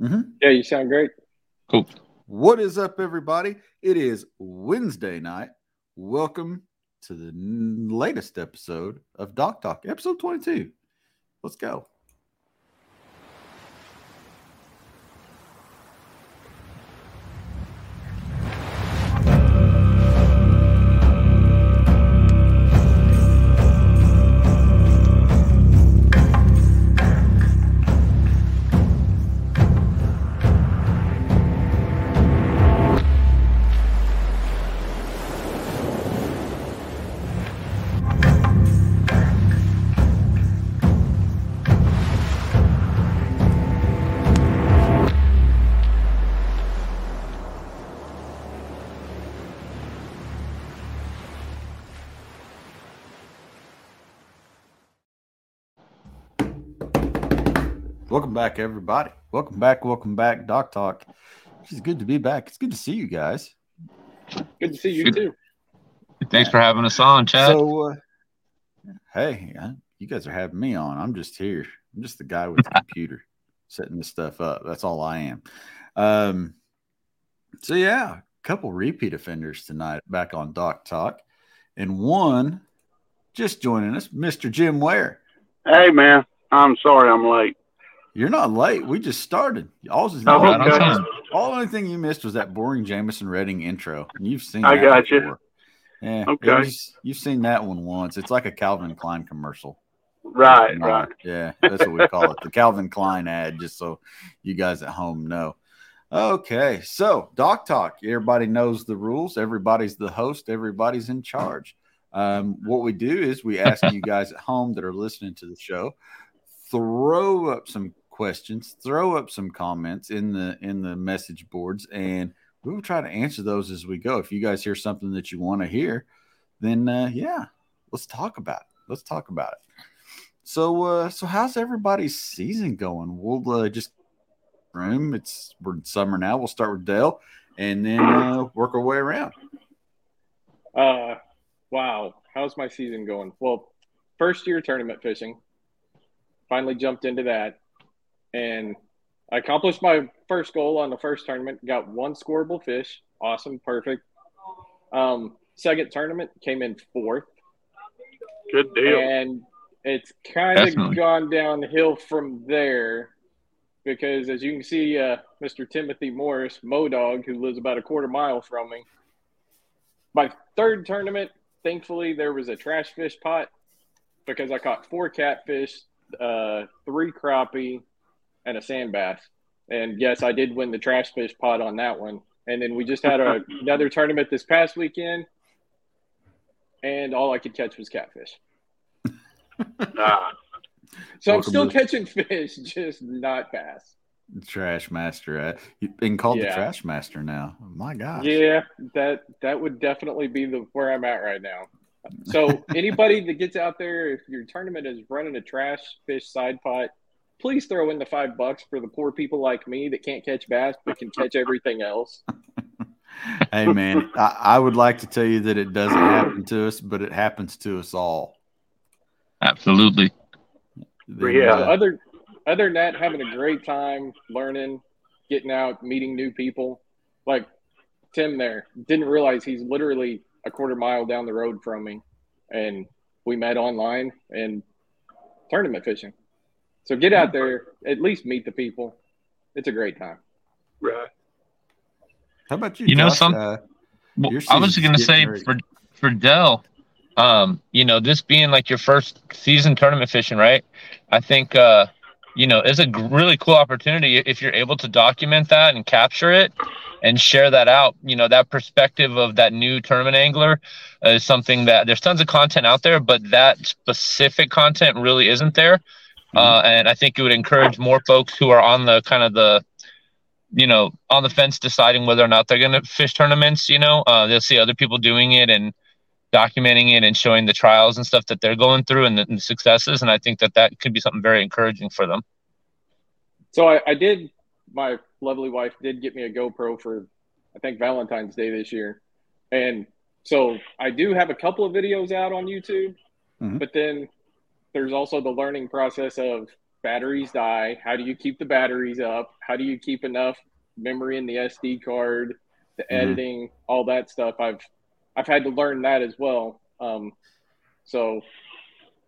Mm-hmm. Yeah, you sound great. Cool. What is up, everybody? It is Wednesday night. Welcome to the latest episode of Dock Talk, episode 22. Let's go. Welcome back, everybody. Welcome back. Welcome back, Dock Talk. It's good to be back. It's good to see you guys. Good to see you too. Thanks for having us on, Chad. So, uh, hey, you guys are having me on. I'm just here. I'm just the guy with the computer setting this stuff up. That's all I am. Um, so yeah, a couple repeat offenders tonight back on Dock Talk, and one just joining us, Mr. Jim Ware. Hey man, I'm sorry I'm late. You're not late. We just started. All, Oh, okay. all only thing you missed was that boring Jamison Redding intro. And you've seen I that got you. Yeah. Okay. was- you've seen that one once. It's like a Calvin Klein commercial. Right, No, right. Yeah, that's what we call it. The Calvin Klein ad, just so you guys at home know. Okay, so Dock Talk. Everybody knows the rules. Everybody's the host. Everybody's in charge. Um, what we do is we ask you guys at home that are listening to the show, throw up some questions, throw up some comments in the in the message boards, and we will try to answer those as we go. If you guys hear something that you want to hear, then uh, yeah, let's talk about it. Let's talk about it. So, uh, so how's everybody's season going? We'll uh, just room. It's we're in summer now. We'll start with Dale, and then uh, work our way around. Uh, wow. How's my season going? Well, first year tournament fishing. Finally jumped into that, and I accomplished my first goal on the first tournament. Got one scoreable fish. Awesome, perfect. Um, second tournament came in fourth, Good deal. and it's kind of gone downhill from there because as you can see uh, mr timothy morris modog who lives about a quarter mile from me my third tournament thankfully there was a trash fish pot because i caught four catfish uh, three crappie and a sand bass and yes i did win the trash fish pot on that one and then we just had a, another tournament this past weekend and all i could catch was catfish Nah. So I'm still to- catching fish, just not bass. Trash master, uh, you've been called the trash master now. My gosh. Yeah, that that would definitely be the where I'm at right now. So anybody that gets out there, if your tournament is running a trash fish side pot, please throw in the five bucks for the poor people like me that can't catch bass but can catch everything else. Hey man, I, I would like to tell you that it doesn't happen to us, but it happens to us all. Absolutely. Then, Yeah. Uh, other other than that, having a great time learning, getting out, meeting new people. Like Tim there, didn't realize he's literally a quarter mile down the road from me, and we met online and tournament fishing. So get out there, at least meet the people. It's a great time. Right. how about you? You know Josh? some- Uh, Well, I was going to say getting ready. for for Del, um, you know, this being like your first season tournament fishing, right? I think uh, you know, it's a g- really cool opportunity if you're able to document that and capture it and share that out. You know, that perspective of that new tournament angler is something that there's tons of content out there, but that specific content really isn't there. Uh, and I think it would encourage more folks who are on the kind of the you know, on the fence deciding whether or not they're going to fish tournaments, you know, uh, they'll see other people doing it and documenting it and showing the trials and stuff that they're going through and the, and the successes. And I think that that could be something very encouraging for them. So I, I did. My lovely wife did get me a GoPro for, I think Valentine's Day this year, and so I do have a couple of videos out on YouTube. Mhm. But then there's also the learning process of batteries die. How do you keep the batteries up? How do you keep enough memory in the SD card, the Mhm. editing, all that stuff? I've I've had to learn that as well. Um, so,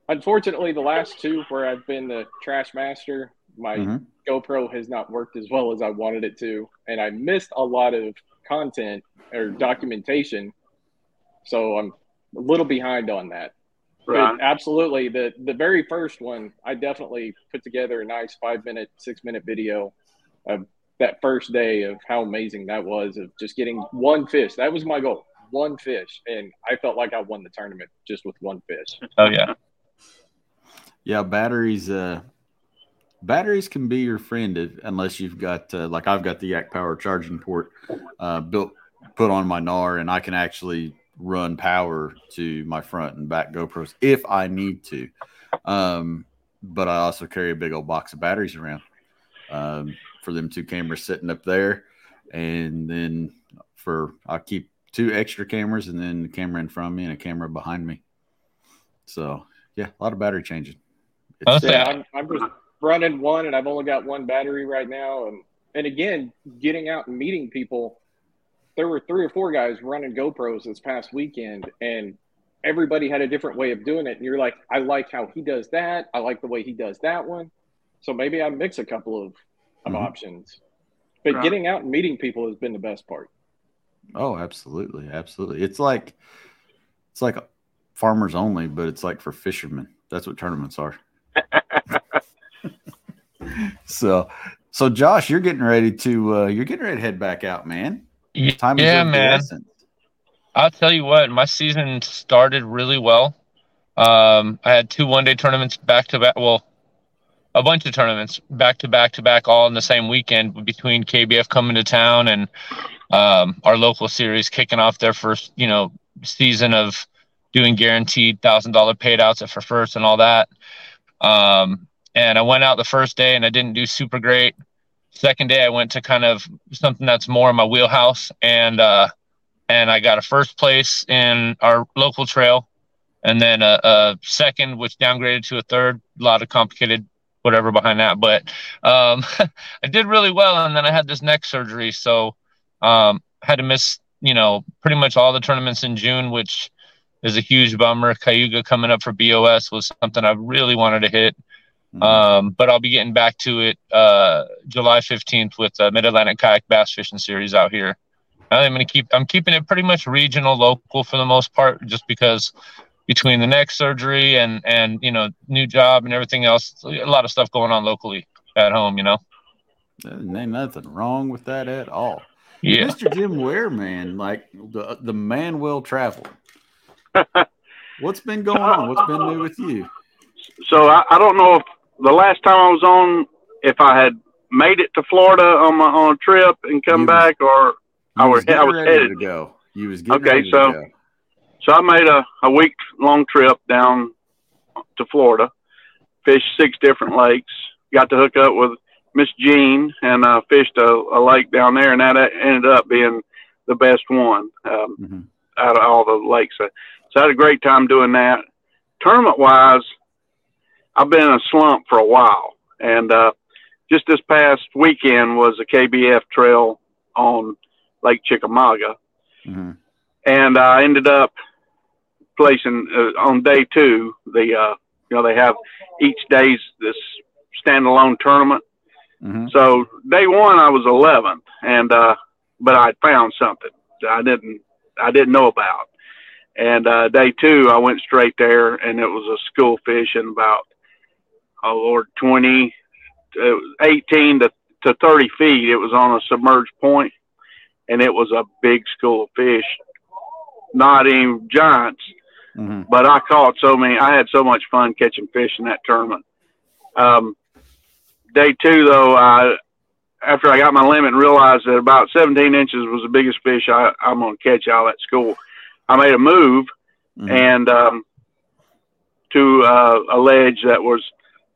unfortunately, the last two where I've been the trash master, my Mhm. GoPro has not worked as well as I wanted it to, and I missed a lot of content or documentation. So I'm a little behind on that. Right. But absolutely, the the very first one, I definitely put together a nice five minute, six minute video of that first day of how amazing that was of just getting one fish. That was my goal, one fish, and I felt like I won the tournament just with one fish. Oh yeah. Yeah, batteries. Uh, batteries can be your friend if, unless you've got uh, like I've got the Yak Power charging port uh, built put on my Knarr, and I can actually run power to my front and back GoPros if I need to. Um, but I also carry a big old box of batteries around um, for them two cameras sitting up there, and then for I keep two extra cameras and then the camera in front of me and a camera behind me. So yeah, a lot of battery changing. It's- Yeah, I'm, I'm just running one, and I've only got one battery right now. And and again, getting out and meeting people. There were three or four guys running GoPros this past weekend, and everybody had a different way of doing it. And you're like, I like how he does that. I like the way he does that one. So maybe I mix a couple of, of Mhm. options. But Right. getting out and meeting people has been the best part. Oh, absolutely, absolutely. It's like it's like farmers only, but it's like for fishermen. That's what tournaments are. so, so Josh, you're getting ready to uh, you're getting ready to head back out, man. Time is yeah, man. I'll tell you what, my season started really well. Um, I had two one day tournaments back to back. Well, a bunch of tournaments back to back to back, all in the same weekend between KBF coming to town and um, our local series kicking off their first, you know, season of doing guaranteed thousand dollar paid outs at for first and all that. Um, and I went out the first day and I didn't do super great. Second day, I went to kind of something that's more in my wheelhouse and uh, and I got a first place in our local trail, and then a, a second, which downgraded to a third. A lot of complicated whatever behind that, but um, I did really well. And then I had this neck surgery, so um, had to miss you know pretty much all the tournaments in June, which is a huge bummer. Cayuga coming up for BOS was something I really wanted to hit. Mhm. Um, but I'll be getting back to it uh, July 15th with the Mid Atlantic Kayak Bass Fishing Series out here. I'm going to keep. I'm keeping it pretty much regional, local for the most part, just because between the neck surgery and and you know new job and everything else, a lot of stuff going on locally at home. You know. Ain't nothing wrong with that at all. Yeah. Mr. Jim Ware, man, like the the man will travel. What's been going on? What's been new with you? So I, I don't know if the last time I was on, if I had made it to Florida on my on a trip and come You- back, or I was- I was ready headed. to go. You was getting Okay, so- so I made a, a week long trip down to Florida, fished six different lakes, got to hook up with Miss Jean, and uh, fished a, a lake down there, and that ended up being the best one. Um, Mhm. out of all the lakes. So, so I had a great time doing that. Tournament wise, I've been in a slump for a while, and uh, just this past weekend was a KBF trail on Lake Chickamauga, Mhm. and I ended up placing uh, on day two. The uh, you know they have each day's this standalone tournament. Mhm. So day one I was 11th, and uh, but I found something that I didn't I didn't know about. And uh, day two I went straight there, and it was a school fishing about oh lord 20, uh, 18 to to 30 feet. It was on a submerged point, and it was a big school of fish, not even giants Mhm. but I caught so many. I had so much fun catching fish in that tournament. Um, day two, though, I after I got my limit and realized that about 17 inches was the biggest fish I, I'm going to catch out that school, I made a move Mhm. and um, to uh, a ledge that was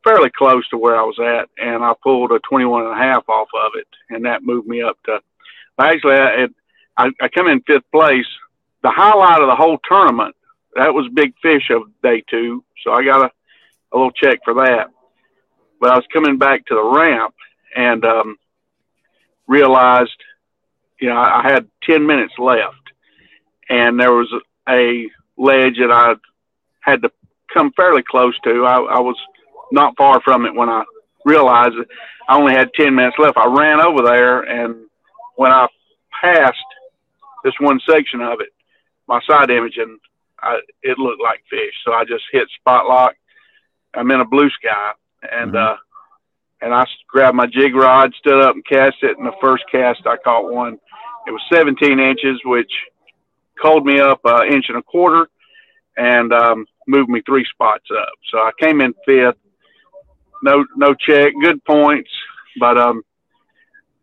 fairly close to where I was at, and I pulled a 21 and a half off of it, and that moved me up to. Actually, I, it, I, I come in fifth place. The highlight of the whole tournament that was big fish of day two, so I got a, a little check for that. but I was coming back to the ramp and um, realized, you know, I, I had 10 minutes left and there was a ledge that I had to come fairly close to. I, I was not far from it when I realized that I only had 10 minutes left. I ran over there, and when I passed this one section of it, my side imaging, I, it looked like fish. So I just hit spot lock. I'm in a blue sky, and mm-hmm. uh, and I grabbed my jig rod, stood up, and cast it. And the first cast, I caught one. It was 17 inches, which called me up an inch and a quarter, and um, moved me three spots up. So I came in fifth. No, no check, good points, but um,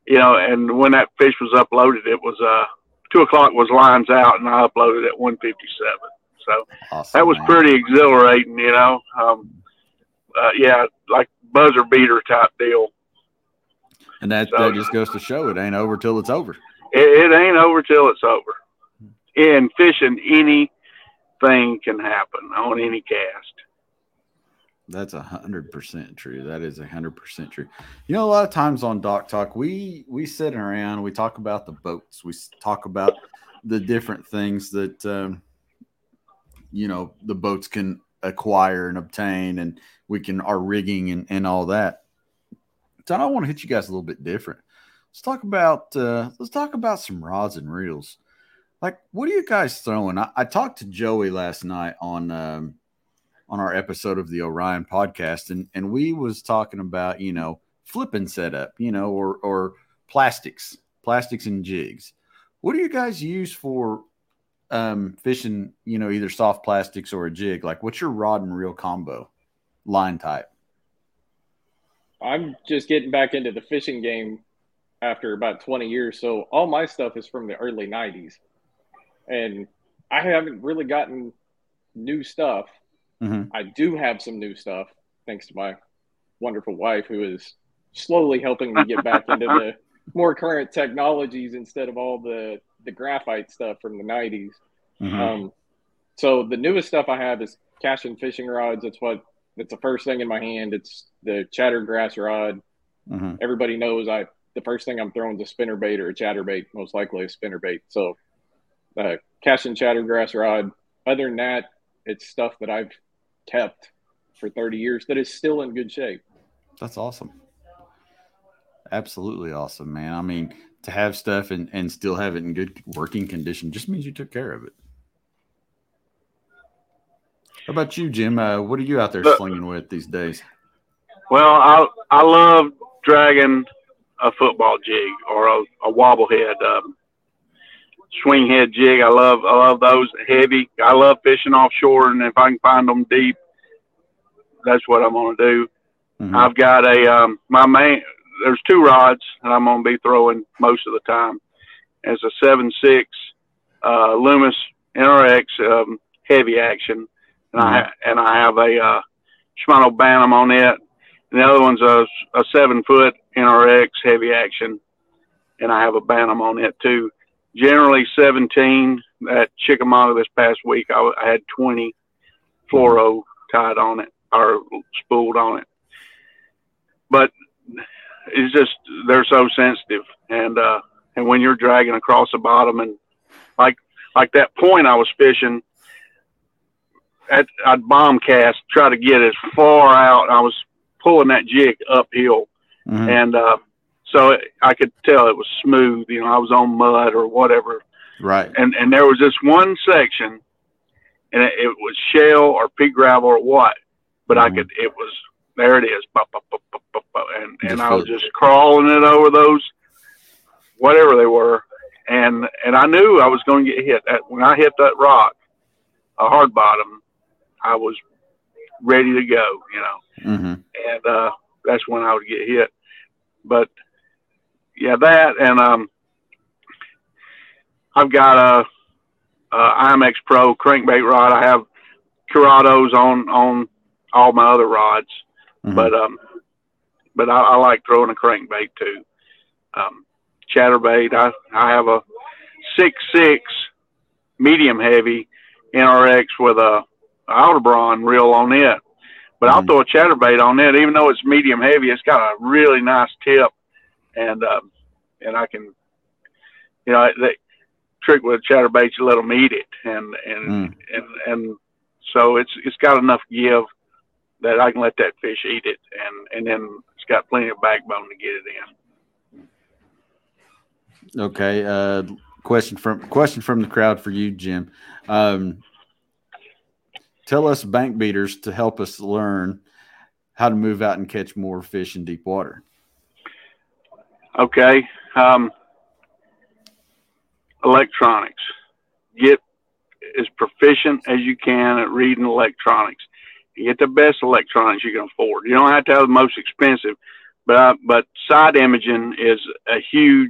you know, and when that fish was uploaded, it was uh two o'clock was lines out, and I uploaded at one fifty seven. So awesome, that was man. pretty exhilarating, you know. Um, uh, yeah, like buzzer beater type deal. And that, so, that just goes to show it ain't over till it's over. It, it ain't over till it's over. In fishing, anything can happen on any cast. That's a hundred percent true. That is a hundred percent true. You know, a lot of times on Dock Talk, we we sit around, we talk about the boats, we talk about the different things that um, you know the boats can acquire and obtain, and we can our rigging and, and all that. So I want to hit you guys a little bit different. Let's talk about uh, let's talk about some rods and reels like what are you guys throwing I, I talked to joey last night on um, on our episode of the orion podcast and and we was talking about you know flipping setup you know or or plastics plastics and jigs. What do you guys use for um fishing you know either soft plastics or a jig? Like what's your rod and reel combo line type? I'm just getting back into the fishing game after about 20 years so all my stuff is from the early 90s and I haven't really gotten new stuff. Mm-hmm. I do have some new stuff thanks to my wonderful wife who is slowly helping me get back into the more current technologies instead of all the the graphite stuff from the 90s. Mm-hmm. Um, so the newest stuff I have is casting fishing rods. That's what that's the first thing in my hand. It's the chattergrass rod. Mm-hmm. Everybody knows I the first thing I'm throwing is a spinner bait or a chatterbait, most likely a spinner bait. So uh, casting chattergrass rod. Other than that, it's stuff that I've kept for 30 years that is still in good shape. That's awesome. Absolutely awesome, man. I mean, to have stuff and, and still have it in good working condition just means you took care of it. How about you, Jim? Uh, what are you out there slinging with these days? Well, I I love dragging a football jig or a, a wobble head. Um, swing head jig. I love I love those heavy. I love fishing offshore, and if I can find them deep, that's what I'm gonna do. Mm-hmm. I've got a um, my main. There's two rods that I'm gonna be throwing most of the time. It's a seven six uh, Loomis NRX um, heavy action, and mm-hmm. I and I have a uh, Shimano Bantam on it. And the other one's a, a seven foot NRX heavy action, and I have a Bantam on it too generally 17. At Chickamauga this past week, I, I had 20 fluoro tied on it or spooled on it. But it's just they're so sensitive, and uh, and when you're dragging across the bottom, and like like that point I was fishing, at, I'd bomb cast, try to get as far out. I was pulling that jig uphill, mm-hmm. and uh, so I could tell it was smooth. You know, I was on mud or whatever. Right. And and there was this one section, and it, it was shale or pea gravel or what, but mm-hmm. I could. It was there. It is. And and I was just crawling it over those, whatever they were, and and I knew I was going to get hit. When I hit that rock, a hard bottom, I was ready to go. You know, mm-hmm. and uh, that's when I would get hit. But yeah, that and um, I've got a, a IMX Pro crankbait rod. I have Curados on on all my other rods, mm-hmm. but um, but I, I like throwing a crankbait too. Um, chatterbait. I I have a six six medium heavy NRX with a Aldebaran reel on it, But I'll throw a chatterbait on it, even though it's medium heavy. It's got a really nice tip, and um, and I can, you know, the trick with a chatterbait, you let them eat it, and and Mm. and and so it's it's got enough give that I can let that fish eat it, and and then it's got plenty of backbone to get it in. Okay. Uh, question from question from the crowd for you, Jim. Um, tell us bank beaters to help us learn how to move out and catch more fish in deep water. Okay. Um, electronics. Get as proficient as you can at reading electronics. Get the best electronics you can afford. You don't have to have the most expensive, but but side imaging is a huge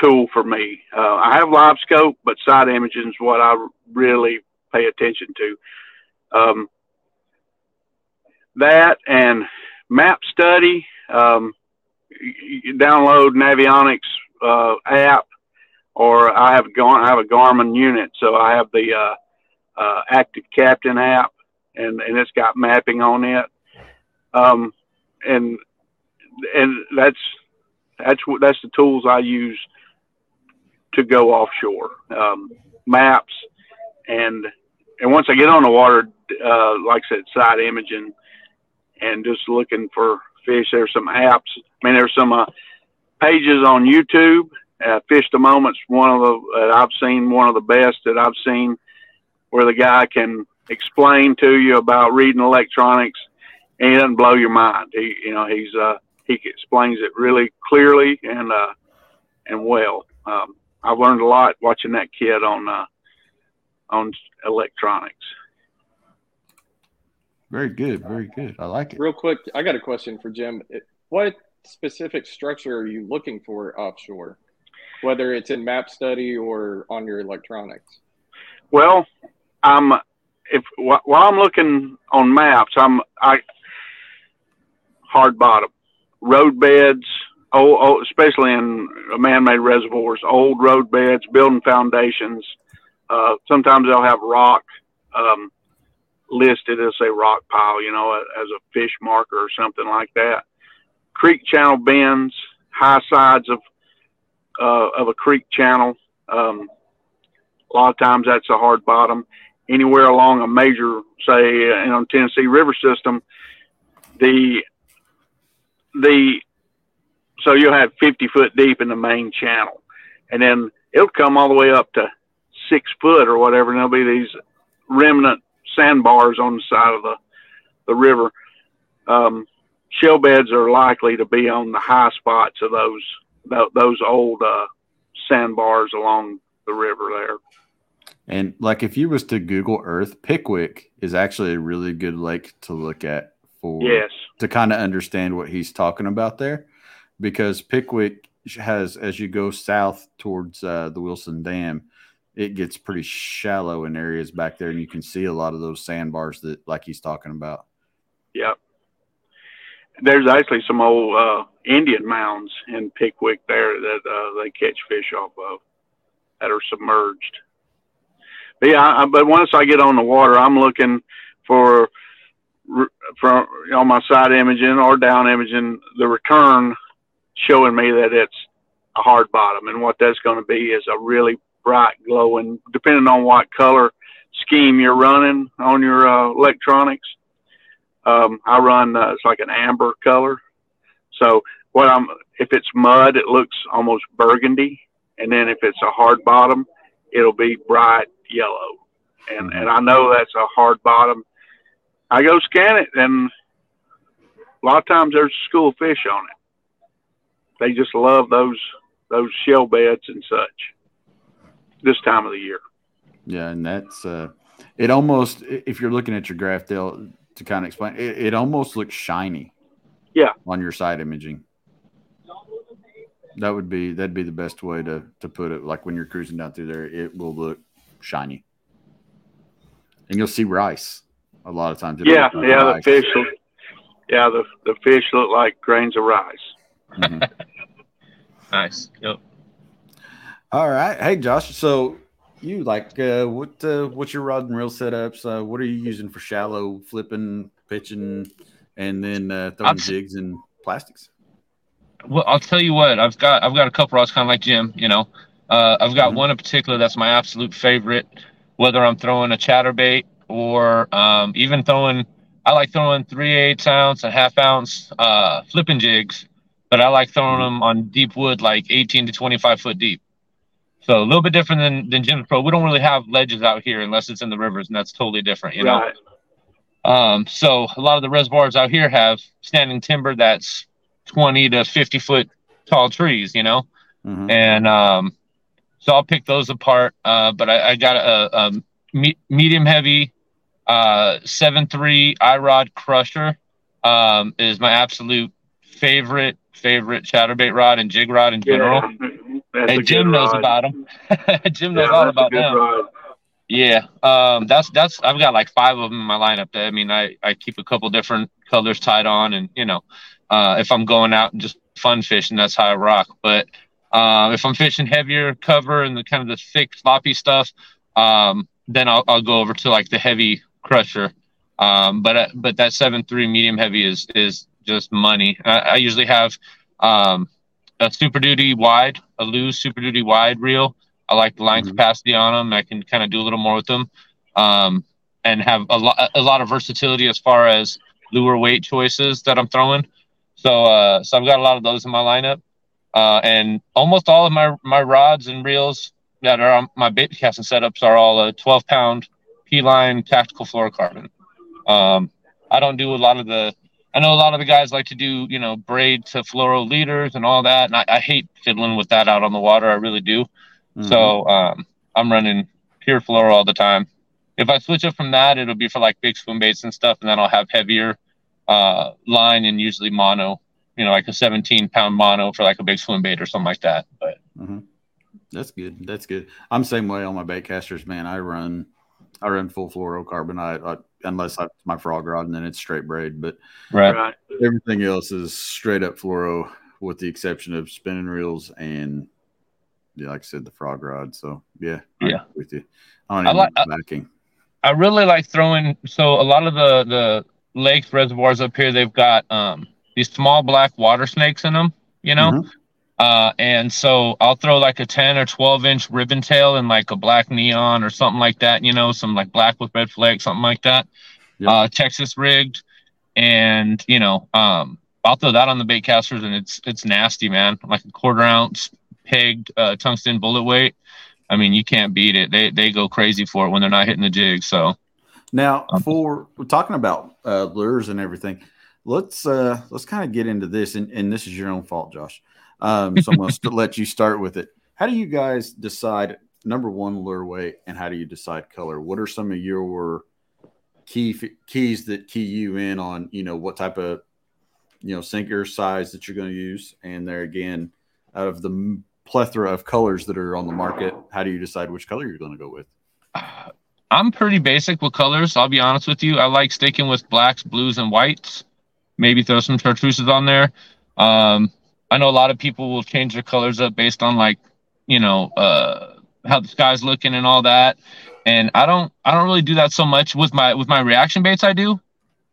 tool for me. Uh, I have live scope, but side imaging is what I really pay attention to. Um, that and map study. Um, you download Navionics uh, app, or I have Gar- I have a Garmin unit, so I have the uh, uh, Active Captain app, and and it's got mapping on it, um, and and that's that's what that's the tools I use to go offshore. Um, maps and and once I get on the water, uh, like I said, side imaging and just looking for fish. There's some apps. I mean, there's some uh, pages on YouTube. Uh, Fish the Moment's one of the that I've seen one of the best that I've seen, where the guy can explain to you about reading electronics, and he doesn't blow your mind. He, you know, he's uh, he explains it really clearly and uh, and well. Um, I've learned a lot watching that kid on uh, on electronics. Very good. Very good. I like it. Real quick, I got a question for Jim. What specific structure are you looking for offshore, whether it's in map study or on your electronics? Well, I'm if while I'm looking on maps, I'm I hard bottom road beds, oh, oh especially in man-made reservoirs, old road beds, building foundations. Uh, sometimes they'll have rock um, listed as a rock pile, you know, as a fish marker or something like that. Creek channel bends, high sides of uh, of a creek channel. Um, a lot of times that's a hard bottom. Anywhere along a major, say, in on Tennessee River system, the the so you'll have 50 foot deep in the main channel, and then it'll come all the way up to six foot or whatever, and there'll be these remnant sandbars on the side of the the river. Um, shell beds are likely to be on the high spots of those tho- those old uh, sandbars along the river there. And like if you was to Google Earth, Pickwick is actually a really good lake to look at for Yes. to kind of understand what he's talking about there, because Pickwick has as you go south towards uh, the Wilson Dam, it gets pretty shallow in areas back there, and you can see a lot of those sandbars that like he's talking about. Yep. There's actually some old uh, Indian mounds in Pickwick there that uh, they catch fish off of that are submerged. But yeah, I, but once I get on the water, I'm looking for from on my side imaging or down imaging the return showing me that it's a hard bottom, and what that's going to be is a really bright glowing, depending on what color scheme you're running on your uh, electronics. Um, I run uh, it's like an amber color. So what I'm if it's mud, it looks almost burgundy, and then if it's a hard bottom, it'll be bright yellow. And and I know that's a hard bottom. I go scan it, and a lot of times there's school fish on it. They just love those those shell beds and such this time of the year. Yeah, and that's uh, it. Almost if you're looking at your graph, Dale, to kind of explain, it, it almost looks shiny. Yeah. on your side imaging. That would be that'd be the best way to to put it. Like when you're cruising down through there, it will look shiny, and you'll see rice a lot of times. it'll Yeah, look like yeah, the fish. Look, yeah, the the fish look like grains of rice. Mhm. Nice. Yep. All right, hey Josh. So you? Like, uh, what uh, what's your rod and reel setups? Uh, what are you using for shallow flipping, pitching, and then uh, throwing jigs and plastics? Well, I'll tell you what. I've got I've got a couple rods kind of like Jim. You know, uh, I've got mm-hmm. one in particular that's my absolute favorite. Whether I'm throwing a chatterbait or um, even throwing, I like throwing three eighths ounce and half ounce uh, flipping jigs, but I like throwing mm-hmm. them on deep wood, like 18 to 25 foot deep. So a little bit different than than Jim's Pro. We don't really have ledges out here unless it's in the rivers, and that's totally different, you know. Right. Um, so a lot of the reservoirs out here have standing timber that's 20 to 50 foot tall trees, you know, mm-hmm. and um, so I'll pick those apart. Uh, but I, I got a, a me- medium heavy uh, seven three iRod Crusher um, is my absolute favorite favorite chatterbait rod and jig rod in general. Yeah. And Jim knows ride. about them. Jim knows yeah, all about them. Ride. Yeah, um, that's that's I've got like five of them in my lineup. I mean, I I keep a couple different colors tied on, and you know, uh, if I'm going out and just fun fishing, that's how I rock. But uh, if I'm fishing heavier cover and the kind of the thick floppy stuff, um, then I'll, I'll go over to like the heavy crusher. Um, but uh, but that seven three medium heavy is is just money. I, I usually have um, a Super Duty wide, a Lew's Super Duty wide reel. I like the line mm-hmm. capacity on them. I can kind of do a little more with them, um, and have a lot a lot of versatility as far as lure weight choices that I'm throwing. So uh, so I've got a lot of those in my lineup, uh, and almost all of my my rods and reels that are on my bait casting setups are all a 12 pound P line tactical fluorocarbon. Um, I don't do a lot of the I know a lot of the guys like to do, you know, braid to fluoro leaders and all that. And I, I hate fiddling with that out on the water. I really do. Mm-hmm. So um, I'm running pure fluoro all the time. If I switch up from that, it'll be for like big swim baits and stuff. And then I'll have heavier uh, line and usually mono, you know, like a 17 pound mono for like a big swim bait or something like that. But mm-hmm. that's good. That's good. I'm same way on my bait casters, man. I run I run full fluorocarbon. I, I unless I, my frog rod and then it's straight braid, but right. everything else is straight up fluoro with the exception of spinning reels and yeah, like I said, the frog rod. So yeah, yeah, with you. I, I like backing. I really like throwing. So a lot of the the lakes reservoirs up here, they've got um these small black water snakes in them. You know, mm-hmm. Uh, and so I'll throw like a 10 or 12 inch ribbon tail and like a black neon or something like that, you know, some like black with red flag, something like that. Yep. Uh, Texas rigged. And, you know, um, I'll throw that on the bait casters and it's, it's nasty, man. Like a quarter ounce pegged, uh, tungsten bullet weight. I mean, you can't beat it. They, they go crazy for it when they're not hitting the jig. So now um, for we're talking about, uh, lures and everything, let's, uh, let's kind of get into this and, and this is your own fault, Josh. Um, so I'm going to let you start with it. How do you guys decide number one lure weight and how do you decide color? What are some of your key keys that key you in on you know what type of you know sinker size that you're going to use? And there again, out of the plethora of colors that are on the market, how do you decide which color you're going to go with? I'm pretty basic with colors. I'll be honest with you. I like sticking with blacks, blues, and whites. Maybe throw some chartreuses on there. Um, I know a lot of people will change their colors up based on like, you know, uh, how the sky's looking and all that. And I don't, I don't really do that so much with my with my reaction baits. I do,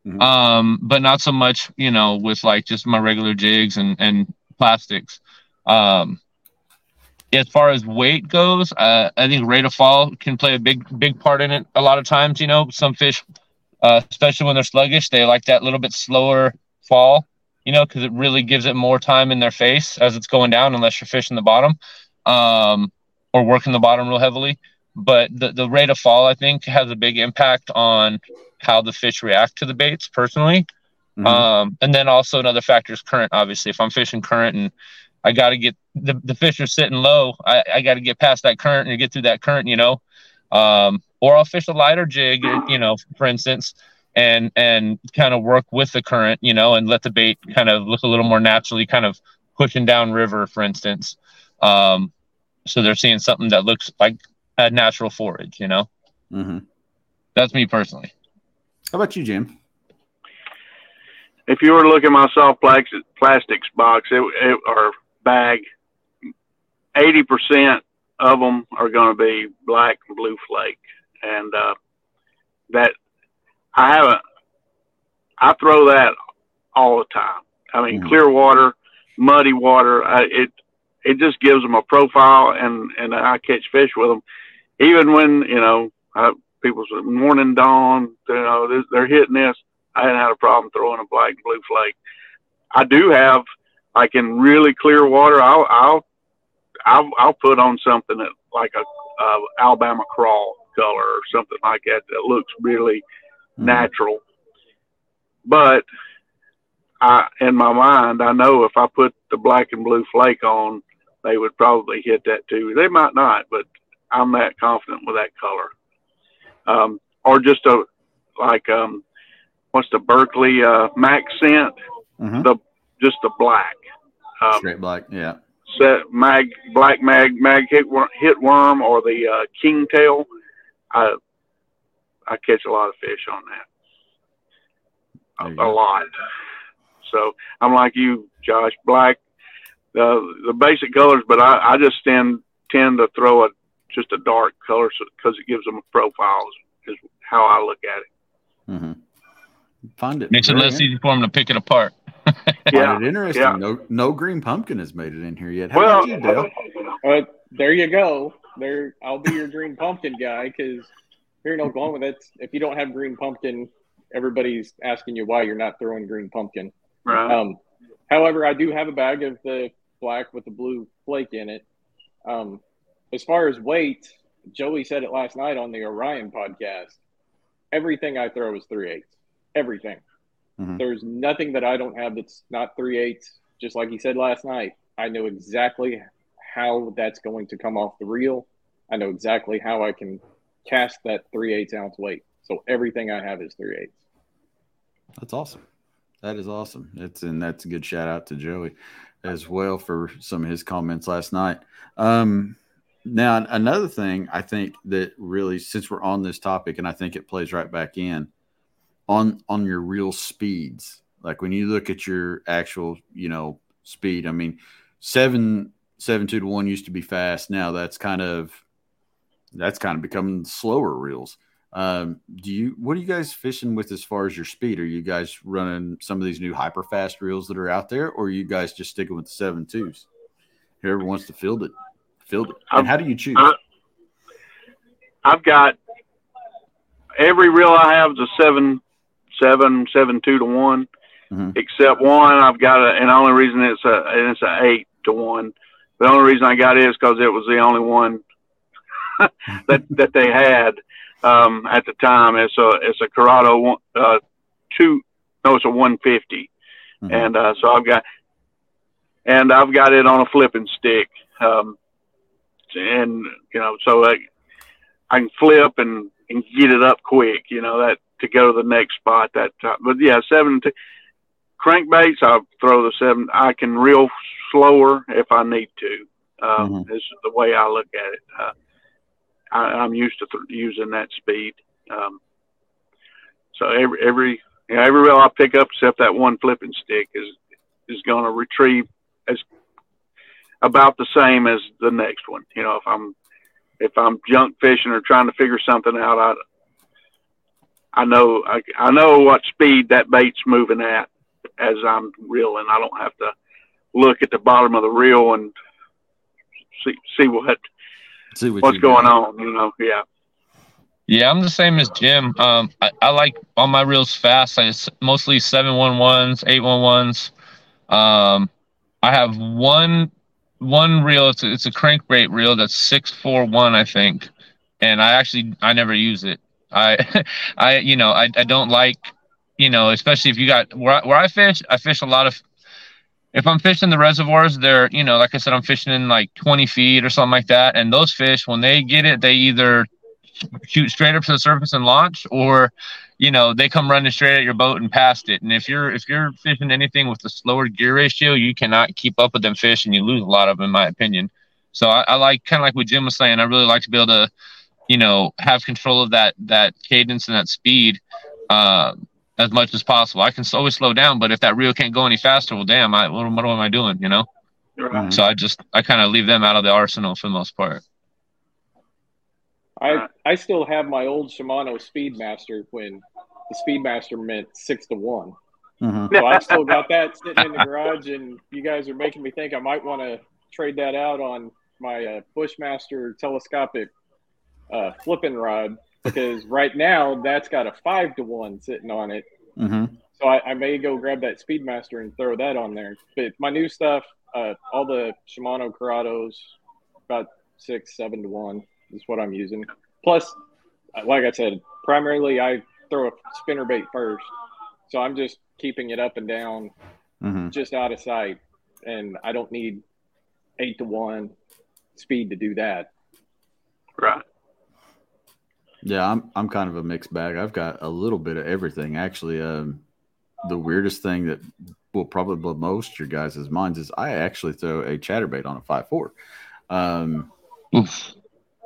mm-hmm. um, but not so much, you know, with like just my regular jigs and and plastics. Um, as far as weight goes, uh, I think rate of fall can play a big big part in it. A lot of times, you know, some fish, uh, especially when they're sluggish, they like that little bit slower fall you know, because it really gives it more time in their face as it's going down, unless you're fishing the bottom um, or working the bottom real heavily. But the, the rate of fall, I think, has a big impact on how the fish react to the baits personally. Mm-hmm. Um, and then also another factor is current, obviously. If I'm fishing current and I got to get the, the fish are sitting low, I, I got to get past that current and get through that current, you know. Um, or I'll fish a lighter jig, you know, for instance, and and kind of work with the current, you know, and let the bait kind of look a little more naturally, kind of pushing down river, for instance. Um, so they're seeing something that looks like a natural forage, you know. Mm-hmm. That's me personally. How about you, Jim? If you were to look at my soft plastics box, it, it or bag, eighty percent of them are going to be black and blue flake, and uh, that I haven't. I throw that all the time. I mean, Mhm. clear water, muddy water. I, it it just gives them a profile, and and I catch fish with them, even when you know I, people say morning dawn. You know this, they're hitting this. I hadn't had a problem throwing a black and blue flake. I do have like in really clear water. I'll I'll I'll, I'll put on something that like a uh, Alabama crawl color or something like that that looks really Mhm. natural. But I, in my mind, I know if I put the black and blue flake on, they would probably hit that too. They might not, but I'm that confident with that color. Um, or just a like um, what's the Berkley uh, Mac scent? Mhm. The just the black. Um, Straight black. Yeah. set mag black mag mag hit wor- hit worm or the uh, king tail. I I catch a lot of fish on that. A, go. a lot. So I'm like you, Josh. Black, the the basic colors, but I, I just tend tend to throw a just a dark color because it gives them a profile. Is, is how I look at it. Mm-hmm. Find it. Makes it less easy for them to pick it apart. Find Yeah, it interesting. yeah. No, no green pumpkin has made it in here yet. How Well, about you, Dale? Uh, there you go. There, I'll be your green pumpkin guy because here in Oklahoma, that's if you don't have green pumpkin, everybody's asking you why you're not throwing green pumpkin. right. Um, however, I do have a bag of the black with the blue flake in it. Um, as far as weight, Joey said it last night on the Orion podcast. Everything I throw is three eighths. Everything. Mhm. There's nothing that I don't have that's not three eighths. Just like he said last night, I know exactly how that's going to come off the reel. I know exactly how I can cast that three eighths ounce weight. So everything I have is three eighths. That's awesome. That is awesome. It's and that's a good shout out to Joey as well for some of his comments last night. Um, now another thing I think that really, since we're on this topic, and I think it plays right back in on on your real speeds. Like when you look at your actual, you know, speed. I mean, seven seven two to one used to be fast. Now that's kind of that's kind of becoming slower reels. Um, do you what are you guys fishing with as far as your speed? Are you guys running some of these new hyper fast reels that are out there, or are you guys just sticking with the seven twos? Whoever wants to field it, field it. And how do you choose? I- I've got every reel I have is a seven, seven, seven two to one, Mhm. except one. I've got a, and the only reason it's a, and it's a eight to one. The only reason I got it is because it was the only one that that they had um, at the time. It's a it's a Curado one, uh, two. No, it's a one fifty Mhm. and uh, so I've got and I've got it on a flipping stick, um, and you know, so I, I can flip and, and get it up quick, you know, that to go to the next spot that time. But yeah, seven t- crankbaits, I'll throw the seven. I can reel slower if I need to. Uh, Mhm. This is the way I look at it. Uh, I, I'm used to th- using that speed. Um, so every every you know, every reel I pick up, except that one flipping stick, is is going to retrieve as about the same as the next one. You know, if I'm if I'm junk fishing or trying to figure something out, I I know I, I know what speed that bait's moving at as I'm reeling. I don't have to look at the bottom of the reel and see see what See what what's going doing. on. You know, yeah. Yeah, I'm the same as Jim. Um, I, I like all my reels fast. I s- mostly seven one ones, eight one ones. Um, I have one one reel. It's a, it's a crankbait reel that's six four one, I think, and I actually I never use it. I I you know I, I don't like you know especially if you got where I, where I fish. I fish a lot of. If I'm fishing the reservoirs, they're you know like I said, I'm fishing in like 20 feet or something like that, and those fish when they get it, they either shoot straight up to the surface and launch or you know they come running straight at your boat and past it. And if you're if you're fishing anything with a slower gear ratio you cannot keep up with them fish and you lose a lot of them in my opinion. So i, I like kind of like what jim was saying i really like to be able to you know have control of that that cadence and that speed. Uh, as much as possible i can always slow down but if that reel can't go any faster well damn i what, am- what am i doing you know Right. So i just i kind of leave them out of the arsenal for the most part I I still have my old Shimano Speedmaster when the Speedmaster meant six to one. Mhm. So I've still got that sitting in the garage, and you guys are making me think I might want to trade that out on my uh, Bushmaster telescopic uh, flipping rod because right now that's got a five to one sitting on it. Mhm. So I, I may go grab that Speedmaster and throw that on there. But my new stuff, uh, all the Shimano Curados, about six, seven to one is what I'm using. Plus, like I said, primarily I throw a spinner bait first. So I'm just keeping it up and down, Mhm. just out of sight. And I don't need eight to one speed to do that. Right. Yeah, I'm I'm kind of a mixed bag. I've got a little bit of everything actually. Um, the weirdest thing that will probably blow most your guys' minds is I actually throw a chatterbait on a five four. Um, Oof,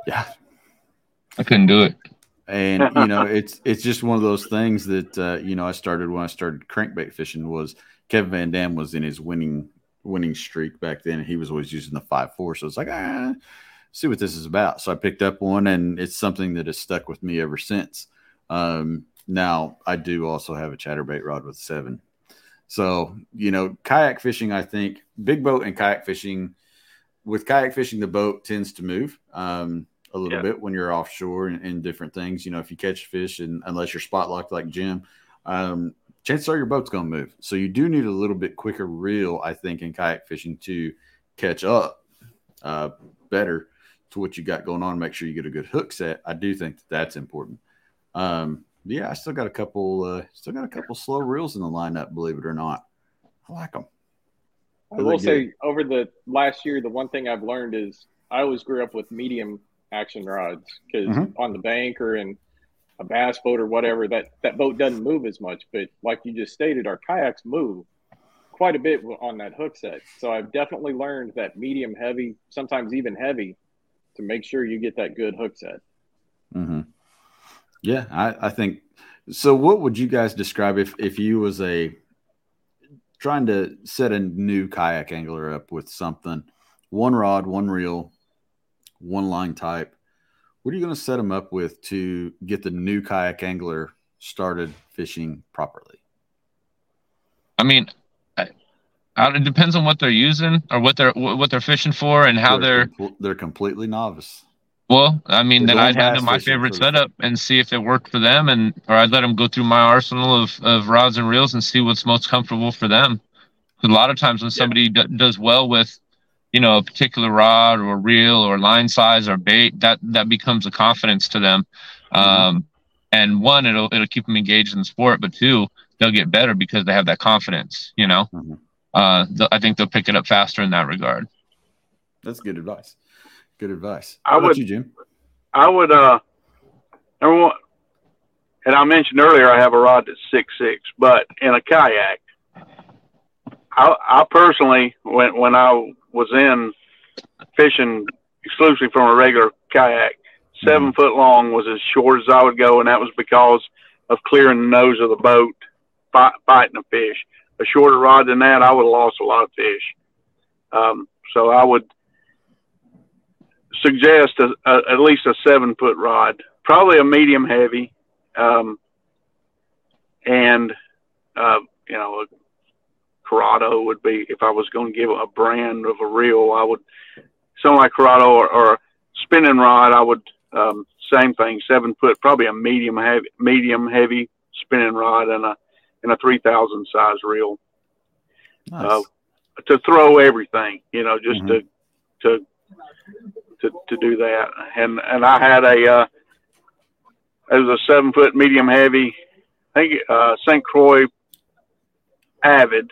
yeah, I couldn't do it. and you know it's it's just one of those things that uh, you know I started when I started crankbait fishing was Kevin VanDam was in his winning winning streak back then and he was always using the five four so it's like ah see what this is about so I picked up one and it's something that has stuck with me ever since um, now I do also have a chatterbait rod with seven so you know kayak fishing I think big boat and kayak fishing with kayak fishing the boat tends to move um, a little Yeah. bit when you're offshore and, and different things. You know, if you catch fish and unless you're spot locked like Jim, um, chances are your boat's going to move. So you do need a little bit quicker reel, I think, in kayak fishing to catch up uh, better to what you got going on. Make sure you get a good hook set. I do think that that's important. Um, yeah, I still got a couple, uh, still got a couple slow reels in the lineup. Believe it or not, I like them. I will say over the last year, the one thing I've learned is I always grew up with medium action rods because Mhm. on the bank or in a bass boat or whatever, that, that boat doesn't move as much. But like you just stated, our kayaks move quite a bit on that hook set. So I've definitely learned that medium heavy, sometimes even heavy, to make sure you get that good hook set. Mm-hmm. Yeah, I, I think so. What would you guys describe if if you was a trying to set a new kayak angler up with something, one rod, one reel, one line type? What are you going to set them up with to get the new kayak angler started fishing properly? I mean, I, I, it depends on what they're using or what they're what they're fishing for and how they're. compl- they're completely novice. Well, I mean, They're then I'd hand them my favorite setup and see if it worked for them, and or I'd let them go through my arsenal of, of rods and reels and see what's most comfortable for them. a lot of times when somebody d- does well with, you know, a particular rod or reel or line size or bait, that that becomes a confidence to them. Um, and one, it'll it'll keep them engaged in the sport, but two, they'll get better because they have that confidence. You know, Mhm. Uh, th- I think they'll pick it up faster in that regard. That's good advice. Good advice. I How about would- you, Jim? I would uh number one and I mentioned earlier I have a rod that's six six, but in a kayak I I personally when when I was in fishing exclusively from a regular kayak, 7 foot long was as short as I would go and that was because of clearing the nose of the boat, fight, fighting a fish. A shorter rod than that, I would have lost a lot of fish. Um, so I would suggest a, a, at least a seven foot rod, probably a medium heavy, um, and uh, you know, a Curado would be if I was going to give a brand of a reel, I would something like Curado or, or spinning rod. I would um, same thing, seven foot, probably a medium heavy, medium heavy spinning rod and a and a three thousand size reel Nice. uh, to throw everything, you know, just Mhm. to, to, to, to do that. And, and I had a, uh, it was a seven foot medium heavy, I think, uh, St. Croix Avid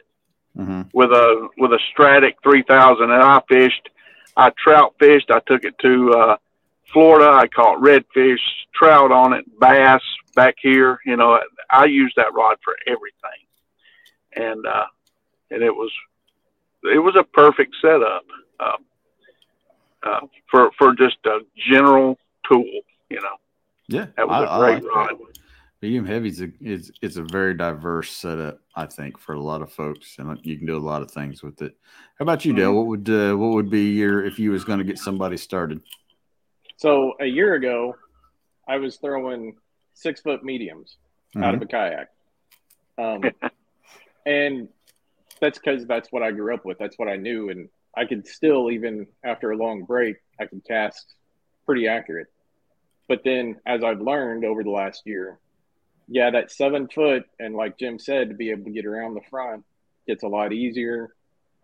hmm with a, with a Stradic 3000 and I fished, I trout fished. I took it to, uh, Florida. I caught redfish, trout on it, bass back here. You know, I use that rod for everything. And, uh, and it was it was a perfect setup uh, uh, for for just a general tool. You know, Yeah, that was I- a I great like that. rod. Medium heavy is a, is it's a very diverse setup, I think, for a lot of folks, and you can do a lot of things with it. How about you, Mm-hmm. Del? What would uh, what would be your if you was going to get somebody started? So a year ago, I was throwing six foot mediums Mm-hmm. out of a kayak. Um, and that's because that's what I grew up with. That's what I knew. And I could still, even after a long break, I could cast pretty accurate. But then as I've learned over the last year, yeah, that seven foot, and like Jim said, to be able to get around the front gets a lot easier.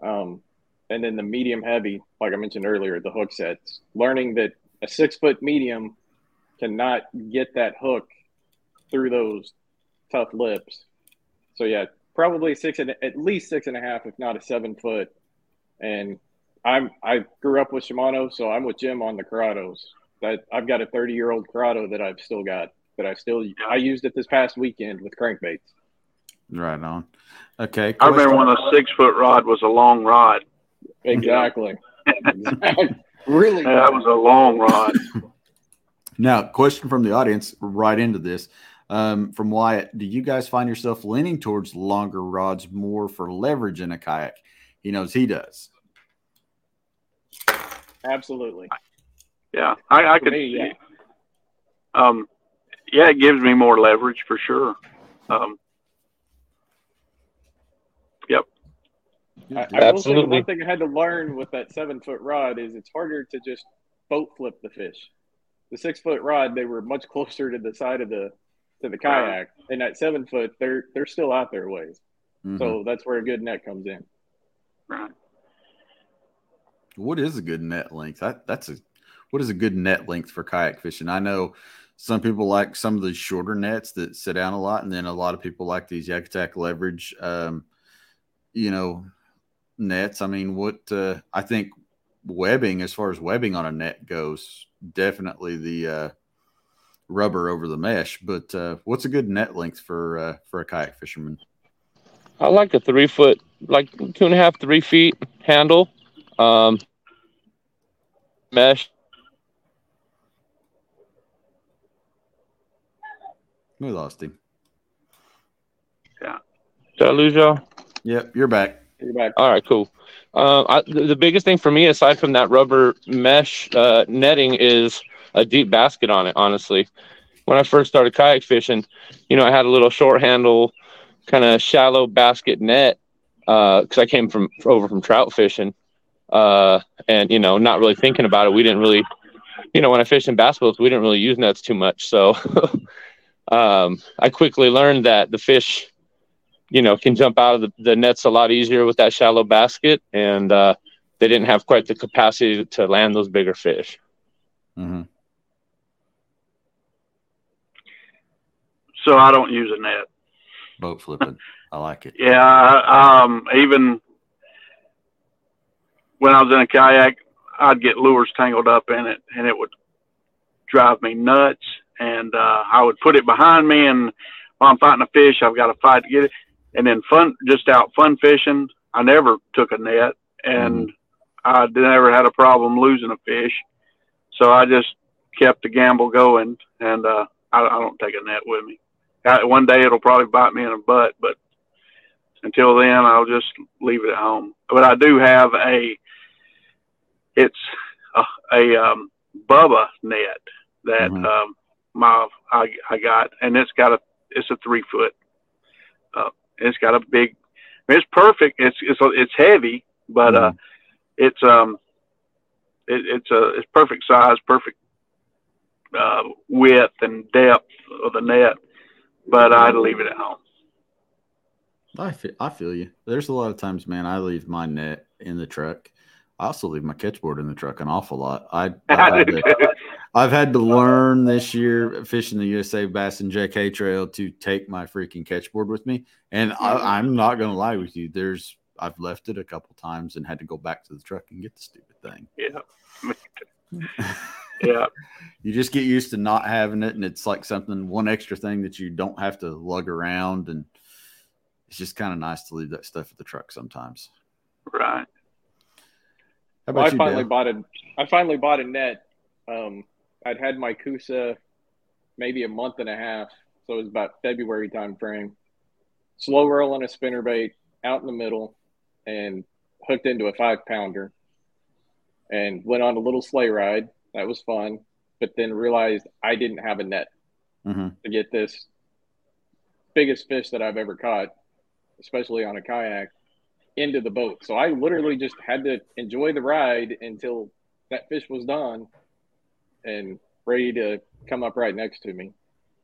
Um, and then the medium heavy, like I mentioned earlier, the hook sets, learning that a six foot medium cannot get that hook through those tough lips. So yeah, probably six and at least six and a half, if not a seven foot. And I'm I grew up with Shimano, so I'm with Jim on the Curados. That I've got a 30 year old Curado that I've still got that I still I used it this past weekend with crankbaits. Right on. Okay. I remember when a six foot rod was a long rod. Exactly. exactly. Really. Yeah, that was a long rod. Now, question from the audience right into this. Um, from Wyatt, do you guys find yourself leaning towards longer rods more for leverage in a kayak? He knows he does. Absolutely. Yeah, I, I For could. me, yeah. Um, yeah, it gives me more leverage for sure. Um, yep. I, I will say Absolutely. one thing I had to learn with that seven foot rod is it's harder to just boat flip the fish. The six foot rod, they were much closer to the side of the to the kayak, and that seven foot, they're they're still out there a ways. Mhm. So that's where a good net comes in. Right. What is a good net length? That, that's a what is a good net length for kayak fishing? I know some people like some of the shorter nets that sit down a lot, and then a lot of people like these Yak Attack leverage, um, you know, nets. I mean, what uh, I think webbing, as far as webbing on a net goes, definitely the uh, rubber over the mesh. But uh, what's a good net length for uh, for a kayak fisherman? I like a three foot, like two and a half, three feet handle, um, mesh. We lost him. Yeah. Did I lose y'all? Yep, you're back. You're back. All right, cool. Uh, I, the, the biggest thing for me, aside from that rubber mesh uh, netting, is a deep basket on it. Honestly, when I first started kayak fishing, you know, I had a little short handle, kind of shallow basket net because I came from over from trout fishing, uh, and you know, not really thinking about it. We didn't really, you know, when I fished in bass boats, we didn't really use nets too much. So, um, I quickly learned that the fish you know, can jump out of the, the nets a lot easier with that shallow basket. And uh, they didn't have quite the capacity to land those bigger fish. hmm So I don't use a net. Boat flipping. I like it. Yeah. Um, even when I was in a kayak, I'd get lures tangled up in it, and it would drive me nuts. And uh, I would put it behind me, and while I'm fighting a fish, I've got to fight to get it. And then fun, just out fun fishing. I never took a net, and I never had a problem losing a fish. So I just kept the gamble going, and uh, I, I don't take a net with me. One day it'll probably bite me in the butt, but until then, I'll just leave it at home. But I do have a, it's a, a um, Bubba net that Mhm. um, my I, I got, and it's got a it's a three foot. Uh, it's got a big. It's perfect. It's it's it's heavy, but uh, it's um, it, it's a it's perfect size, perfect uh, width and depth of the net. But I'd leave it at home. I feel, I feel you. There's a lot of times, man, I leave my net in the truck. I also leave my catchboard in the truck an awful lot. I, I've, had to, I've had to learn this year fishing the USA Bass and JK Trail to take my freaking catchboard with me. And I, mm-hmm. I'm not going to lie with you. There's I've left it a couple times and had to go back to the truck and get the stupid thing. yeah. yeah. You just get used to not having it, and it's like something one extra thing that you don't have to lug around, and it's just kind of nice to leave that stuff at the truck sometimes. Right. How Well, I you, finally Del? bought a I finally bought a net. Um, I'd had my Coosa maybe a month and a half, so it was about February time frame. Slow rolling a spinnerbait out in the middle, and hooked into a five pounder, and went on a little sleigh ride. That was fun. but then realized I didn't have a net hmm to get this biggest fish that I've ever caught, especially on a kayak, into the boat. So I literally just had to enjoy the ride until that fish was done and ready to come up right next to me.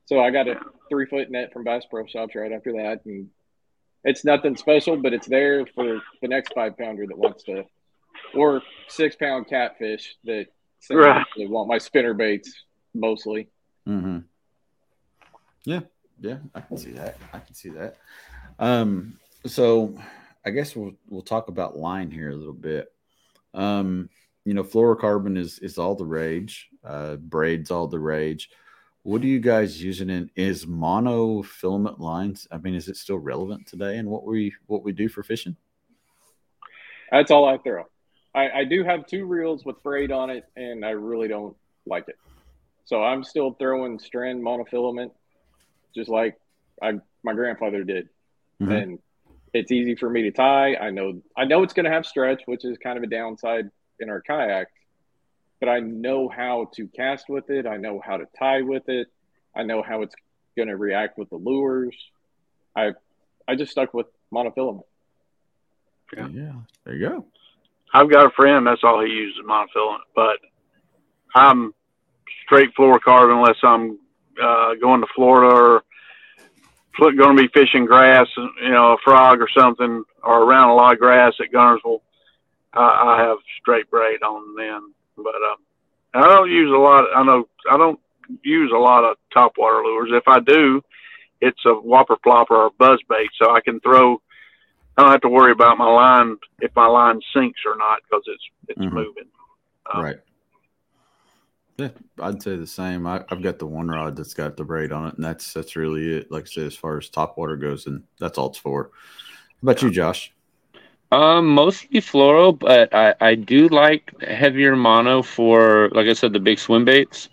So I got a three foot net from Bass Pro Shops right after that, and it's nothing special, but it's there for the next five pounder that wants to, or six pound catfish that Right. they want my spinner baits mostly. Mm-hmm. Yeah, yeah, I can see that. I can see that. Um, so I guess we'll we'll talk about line here a little bit. Um, you know, fluorocarbon is is all the rage. Uh, braids all the rage. What are you guys using in? Is monofilament lines? I mean, is it still relevant today? And what we what we do for fishing? That's all I throw. I, I do have two reels with braid on it, and I really don't like it. So I'm still throwing strand monofilament, just like I my grandfather did. Mhm. And it's easy for me to tie. I know I know it's going to have stretch, which is kind of a downside in our kayak, but I know how to cast with it. I know how to tie with it. I know how it's going to react with the lures. I I just stuck with monofilament. Yeah. yeah, there you go. I've got a friend that's all he uses monofilament, but I'm straight fluorocarbon unless I'm uh, going to Florida or going to be fishing grass, you know, a frog or something, or around a lot of grass at Guntersville. I, I have straight braid on then, but uh, I don't use a lot. I know I don't use a lot of topwater lures. If I do, it's a whopper plopper or buzz bait, so I can throw. I don't have to worry about my line if my line sinks or not because it's it's Mhm. moving. Um, right. Yeah, I'd say the same. I, I've got the one rod that's got the braid on it, and that's that's really it. Like I said, as far as top water goes, and that's all it's for. How about you, Josh? Um, mostly floral, but I, I do like heavier mono for, like I said, the big swim baits.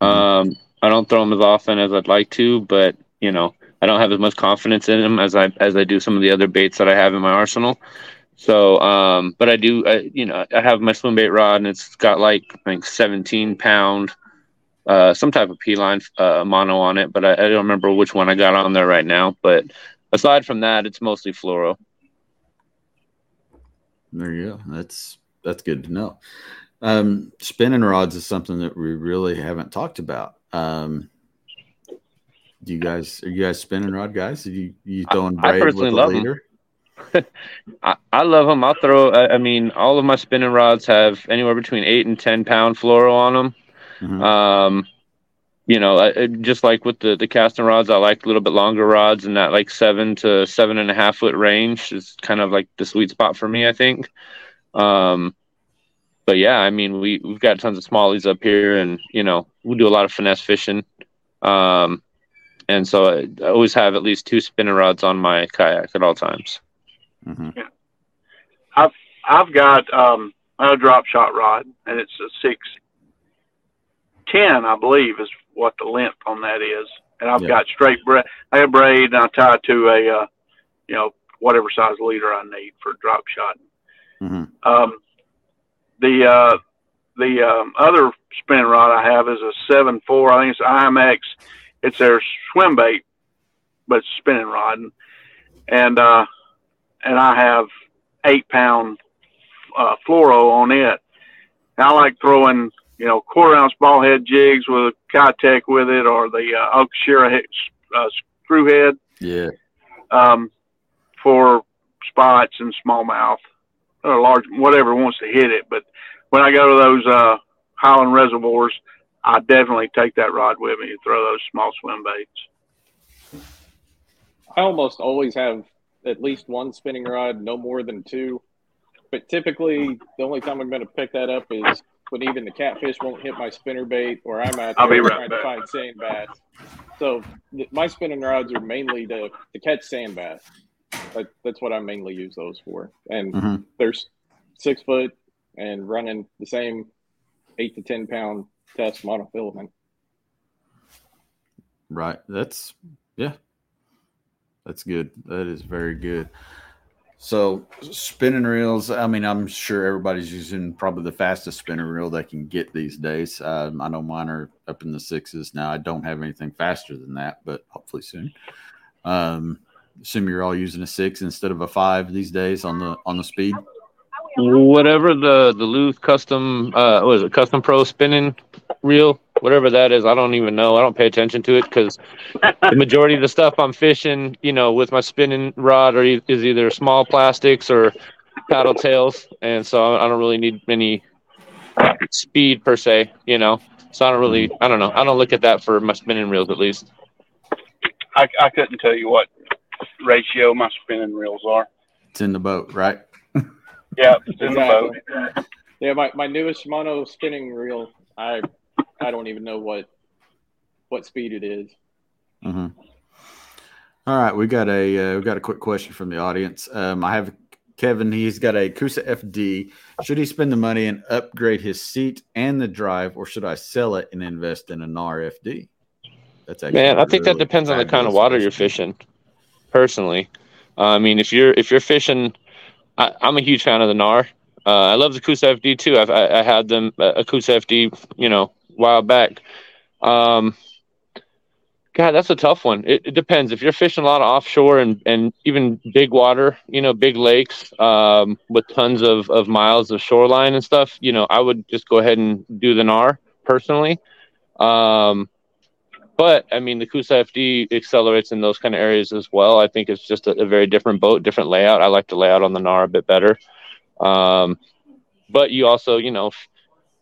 Um, I don't throw them as often as I'd like to, but you know, I don't have as much confidence in them as I as I do some of the other baits that I have in my arsenal. So, um, but I do, I, you know, I have my swim bait rod, and it's got like I think 17 pound, uh, some type of P line uh, mono on it, but I, I don't remember which one I got on there right now. But aside from that, it's mostly fluoro. There you go. That's that's good to know. Um, spinning rods is something that we really haven't talked about. Um, do you guys are you guys spinning rod guys? Are you you throwing I braid personally love leader? I, I love them. I'll throw. I, I mean, all of my spinning rods have anywhere between eight and ten pound fluoro on them. Mhm. Um, you know, I, I- just like with the the casting rods, I like a little bit longer rods in that like seven to seven and a half foot range is kind of like the sweet spot for me. I think. Um, but yeah, I mean, we we've got tons of smallies up here, and you know, we do a lot of finesse fishing. Um, and so I, I always have at least two spinning rods on my kayak at all times. Mhm. I've I've got um, a drop shot rod, and it's a six ten, I believe, is what the length on that is. And I've Yeah. got straight braid. I have braid, and I tie it to a, uh, you know, whatever size leader I need for drop shot. Mhm. Um, the uh, the um, other spinning rod I have is a seven four. I think it's IMX. It's their swim bait, but it's spinning rod, and uh, and I have eight pound uh, fluoro on it. And I like throwing you know quarter ounce ball head jigs with a Keitech with it, or the uh, Okashira he- uh, screw head Yeah. um, for spots and smallmouth or large, whatever wants to hit it. But when I go to those uh, Highland reservoirs, I definitely take that rod with me and throw those small swim baits. I almost always have at least one spinning rod, no more than two. But typically, the only time I'm going to pick that up is when even the catfish won't hit my spinner bait, or I'm out there right trying back. to find sand bass. So th- my spinning rods are mainly to, to catch sand bass. That, that's what I mainly use those for. And Mhm. there's six foot and running the same eight to ten pound test monofilament. Right. That's yeah. That's good. That is very good. So spinning reels. I mean, I'm sure everybody's using probably the fastest spinner reel they can get these days. Um, I know mine are up in the sixes now. I don't have anything faster than that, but hopefully soon. Um, assume you're all using a six instead of a five these days on the on the speed. Whatever the the Lew's custom uh was it custom pro spinning reel, whatever that is, I don't even know. I don't pay attention to it because the majority of the stuff I'm fishing, you know, with my spinning rod or is either small plastics or paddle tails, and so I don't really need any speed per se, you know. So I don't really, I don't know, I don't look at that for my spinning reels at least. I, I couldn't tell you what ratio my spinning reels are. It's in the boat, right? Yeah, in Exactly. the boat. Yeah, my, my newest mono spinning reel, I I don't even know what what speed it is. Mm-hmm. All right, we got a uh, we got a quick question from the audience. Um, I have Kevin. He's got a Coosa FD. Should he spend the money and upgrade his seat and the drive, or should I sell it and invest in an RFD? That's actually Man, a I think that depends on the kind of water you're fishing. Personally, uh, I mean, if you're if you're fishing, I, I'm a huge fan of the Knarr. Uh, I love the Coosa FD too. I've, I, I had them uh, a Coosa FD, you know, a while back. Um, God, that's a tough one. It, it depends. If you're fishing a lot of offshore and, and even big water, you know, big lakes um, with tons of, of miles of shoreline and stuff, you know, I would just go ahead and do the Knarr personally. Um, but I mean, the Coosa FD accelerates in those kind of areas as well. I think it's just a, a very different boat, different layout. I like the layout on the Knarr a bit better. Um, but you also, you know, if,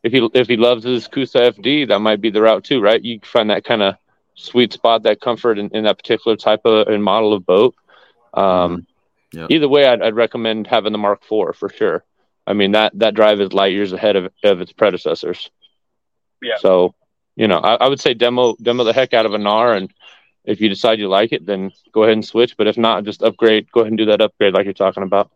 if he if he loves his Coosa FD, that might be the route too, right? You find that kind of sweet spot, that comfort in, in that particular type of and model of boat. Um, Yep. Either way, I'd, I'd recommend having the Mark IV for sure. I mean that that drive is light years ahead of, of its predecessors. Yeah. So, you know, I, I would say demo demo the heck out of a Knarr, and if you decide you like it, then go ahead and switch. But if not, just upgrade. Go ahead and do that upgrade like you're talking about.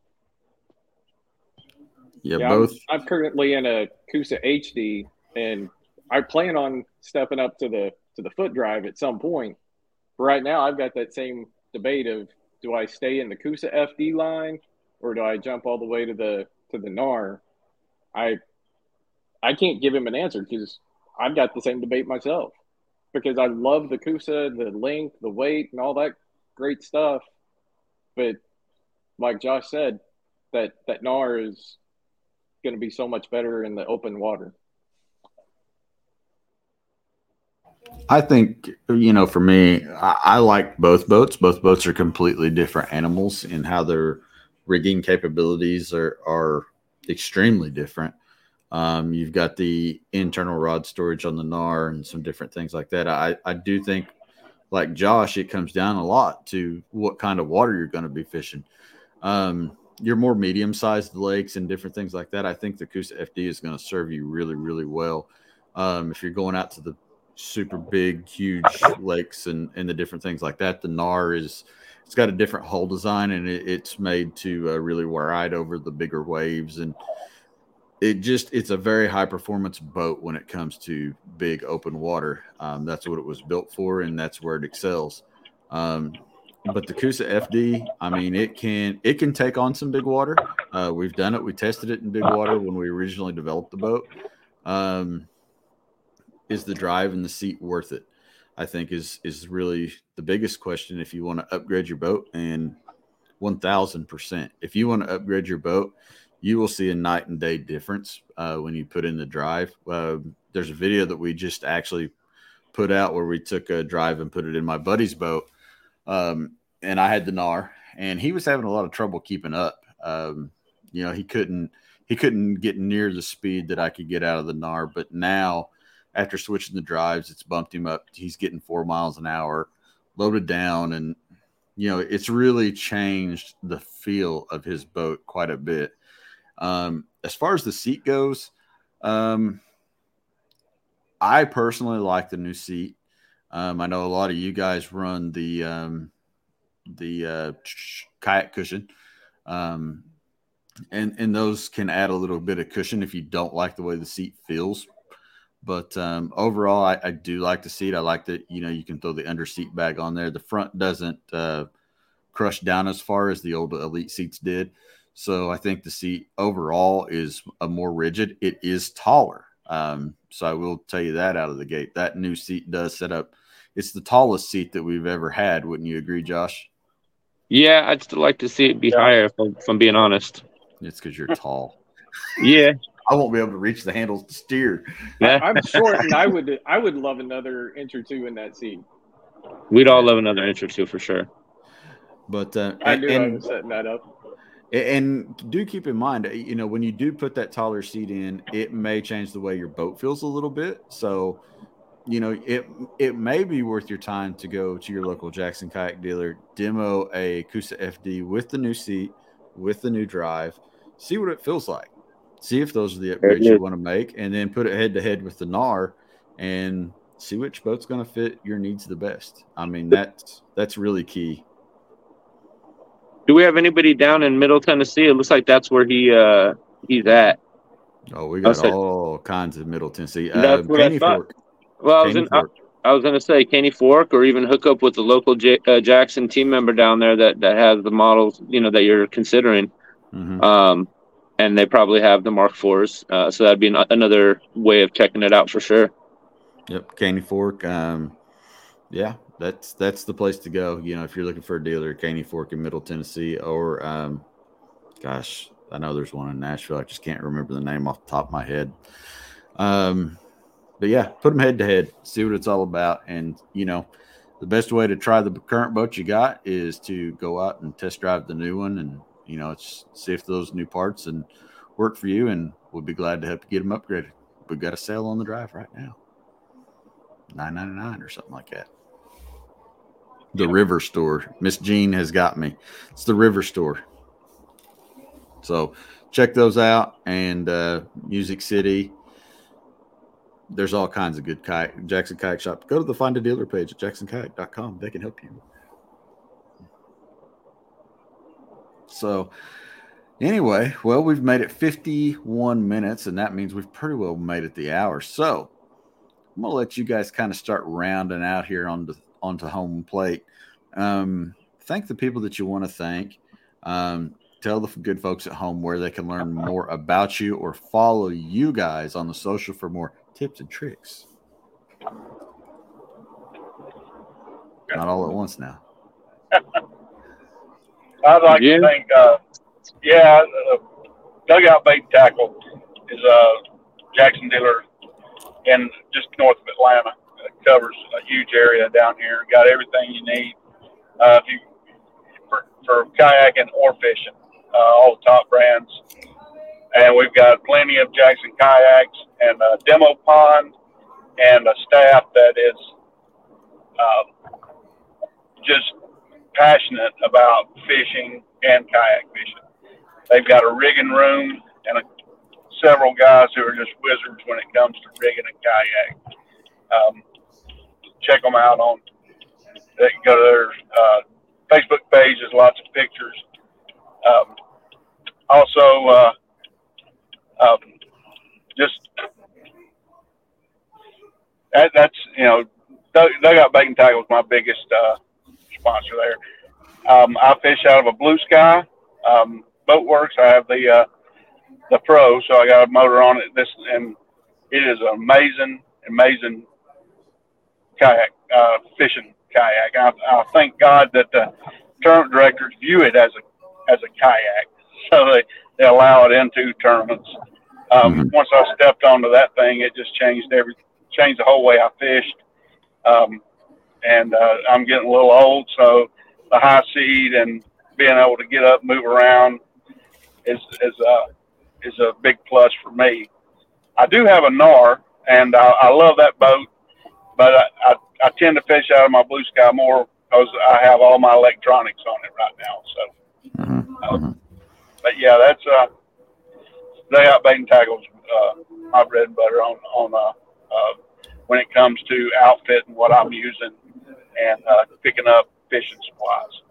Yeah, Yeah, both. I'm, I'm currently in a Coosa HD, and I plan on stepping up to the to the foot drive at some point. Right now, I've got that same debate of do I stay in the Coosa FD line or do I jump all the way to the to the Knarr? I I can't give him an answer because I've got the same debate myself because I love the Coosa, the length, the weight, and all that great stuff. But like Josh said, that that Knarr is going to be so much better in the open water. I think you know, for me, I, I like both boats. Both boats are completely different animals in how their rigging capabilities are are extremely different. Um, you've got the internal rod storage on the Knarr and some different things like that. I, I do think, like Josh, it comes down a lot to what kind of water you're going to be fishing. Um, your more medium sized lakes and different things like that. I think the Coosa FD is going to serve you really, really well. Um, if you're going out to the super big, huge lakes and, and the different things like that, the Knarr is it's got a different hull design and it, it's made to uh, really ride over the bigger waves and it just it's a very high performance boat when it comes to big open water. Um, that's what it was built for, and that's where it excels. Um, but the Coosa FD, I mean, it can it can take on some big water. Uh, we've done it. We tested it in big water when we originally developed the boat. Um, is the drive and the seat worth it? I think is is really the biggest question if you want to upgrade your boat. And one thousand percent, if you want to upgrade your boat, you will see a night and day difference uh, when you put in the drive. Uh, there's a video that we just actually put out where we took a drive and put it in my buddy's boat, um, and I had the Knarr, and he was having a lot of trouble keeping up. Um, you know, he couldn't he couldn't get near the speed that I could get out of the Knarr, but now after switching the drives, it's bumped him up. He's getting four miles an hour, loaded down, and you know it's really changed the feel of his boat quite a bit. Um, as far as the seat goes, um, I personally like the new seat. Um, I know a lot of you guys run the um, the uh, kayak cushion, um, and and those can add a little bit of cushion if you don't like the way the seat feels. But um, overall, I, I do like the seat. I like that you know you can throw the under seat bag on there. The front doesn't uh, crushed down as far as the old elite seats did. So I think the seat overall is a more rigid. It is taller. Um, so I will tell you that out of the gate. That new seat does set up. It's the tallest seat that we've ever had. Wouldn't you agree, Josh? Yeah, I'd still like to see it be yeah. higher. If I'm, if I'm being honest. It's because you're tall. yeah, I won't be able to reach the handles to steer. Yeah. I'm short, and I would I would love another inch or two in that seat. We'd all love another inch or two for sure. But uh, I knew and, I was setting that up. And do keep in mind, uh, you know, when you do put that taller seat in, it may change the way your boat feels a little bit. So, you know, it it may be worth your time to go to your local Jackson kayak dealer, demo a Coosa FD with the new seat, with the new drive, see what it feels like see if those are the upgrades you want to make, and then put it head to head with the Knarr and see which boat's going to fit your needs the best. I mean, that's that's really key. Do we have anybody down in Middle Tennessee? It looks like that's where he uh he's at. Oh, we got all kinds of Middle Tennessee. That's uh, what I thought. Fork. Well, I was, in, I, I was, gonna say Caney Fork, or even hook up with the local J, uh, Jackson team member down there that that has the models, you know, that you're considering. Mm-hmm. Um, and they probably have the Mark Fours. Uh, so that'd be an, another way of checking it out for sure. Yep, Caney Fork. Um, yeah, that's that's the place to go. You know, if you're looking for a dealer, Caney Fork in Middle Tennessee, or um, gosh, I know there's one in Nashville. I just can't remember the name off the top of my head. Um, but yeah, put them head to head, see what it's all about, and you know, the best way to try the current boat you got is to go out and test drive the new one and you know, it's see if those new parts and work for you, and we'll be glad to help you get them upgraded. We've got a sale on the drive right now, nine ninety nine or something like that. The River Store, Miss Jean has got me. It's the River Store. So check those out and uh, Music City. There's all kinds of good kayak Jackson Kayak Shop. Go to the find a dealer page at jacksonkayak.com. They can help you. So, anyway, well, we've made it 51 minutes, and that means we've pretty well made it the hour. So, I'm gonna let you guys kind of start rounding out here on the onto home plate. Um, thank the people that you want to thank. Um, tell the good folks at home where they can learn more about you or follow you guys on the social for more tips and tricks. Not all at once now. I'd like yeah. to think, uh, yeah, uh, dugout bait tackle is a uh, Jackson dealer in just north of Atlanta. It covers a huge area down here. Got everything you need. Uh, if you for, for kayaking or fishing, uh, all the top brands, and we've got plenty of Jackson kayaks and a demo pond and a staff that is um, just passionate about fishing and kayak fishing. They've got a rigging room and a, several guys who are just wizards when it comes to rigging a kayak. Um, check them out on. They can go to their uh, Facebook page. There's lots of pictures. Um, also, uh, um, just that, that's you know, Dugout Bait and Tackle is my biggest uh, sponsor there. Um, I fish out of a blue sky um, boat works. I have the uh, the pro, so I got a motor on it. This and it is an amazing, amazing kayak uh, fishing kayak. I, I thank God that the tournament directors view it as a as a kayak, so they, they allow it into tournaments. Um, mm-hmm. Once I stepped onto that thing, it just changed every changed the whole way I fished. Um, and uh, I'm getting a little old, so the high seat and being able to get up, move around is is uh, is a big plus for me. I do have a Knarr, and I, I love that boat, but I, I, I tend to fish out of my blue sky more because I have all my electronics on it right now. So, mm-hmm. Uh, mm-hmm. but yeah, that's uh, dugout bait and tackles uh, my bread and butter on on uh, uh, when it comes to outfit and what I'm using and uh, picking up fishing supplies.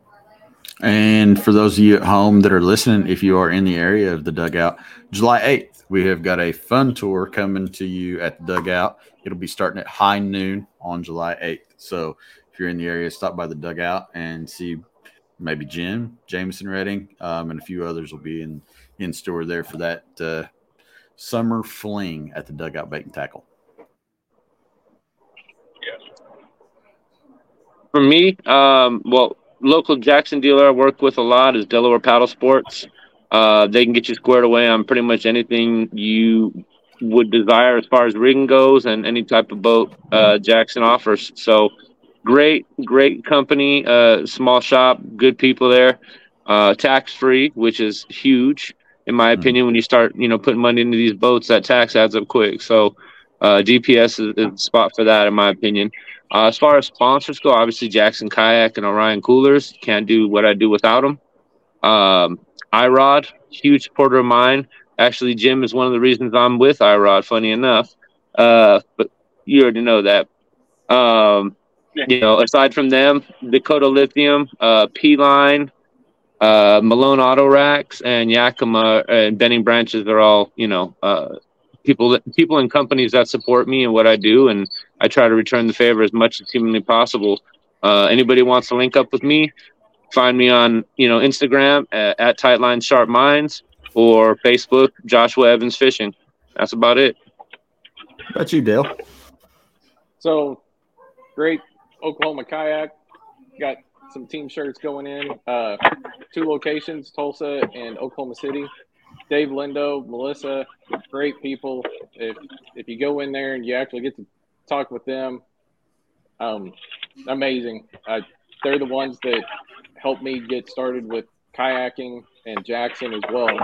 And for those of you at home that are listening, if you are in the area of the dugout, July 8th, we have got a fun tour coming to you at the dugout. It'll be starting at high noon on July 8th. So if you're in the area, stop by the dugout and see maybe Jim, Jameson Redding, um, and a few others will be in in store there for that uh, summer fling at the dugout bait and tackle. Yes. For me, um, well, local Jackson dealer I work with a lot is Delaware Paddle Sports. Uh, they can get you squared away on pretty much anything you would desire as far as rigging goes and any type of boat uh, Jackson offers. So great, great company, uh, small shop, good people there, uh, tax free, which is huge in my hmm. opinion. When you start, you know, putting money into these boats, that tax adds up quick. So uh, DPS is, is the spot for that, in my opinion. Uh, as far as sponsors go, obviously Jackson Kayak and Orion Coolers can't do what I do without them. Um, IROD, huge supporter of mine. Actually, Jim is one of the reasons I'm with IROD. Funny enough, uh, but you already know that. Um, you know, aside from them, Dakota Lithium, uh, P Line, uh, Malone Auto Racks, and Yakima and Bending Branches are all you know uh, people that, people and companies that support me and what I do, and I try to return the favor as much as humanly possible. Uh, anybody wants to link up with me, find me on you know Instagram at, at Tightline Sharp Minds or Facebook Joshua Evans Fishing. That's about it. About you, Del. So great Oklahoma kayak. Got some team shirts going in. Uh, two locations, Tulsa and Oklahoma City. Dave Lindo, Melissa, great people. If if you go in there and you actually get to talk with them, um, amazing. Uh, they're the ones that helped me get started with kayaking and Jackson as well.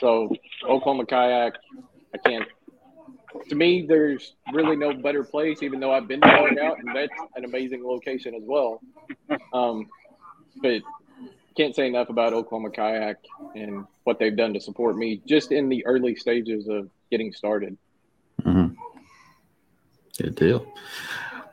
So Oklahoma kayak, I can't. To me, there's really no better place, even though I've been to out, and that's an amazing location as well. Um, but can't say enough about Oklahoma Kayak and what they've done to support me just in the early stages of getting started. Mm-hmm. Good deal.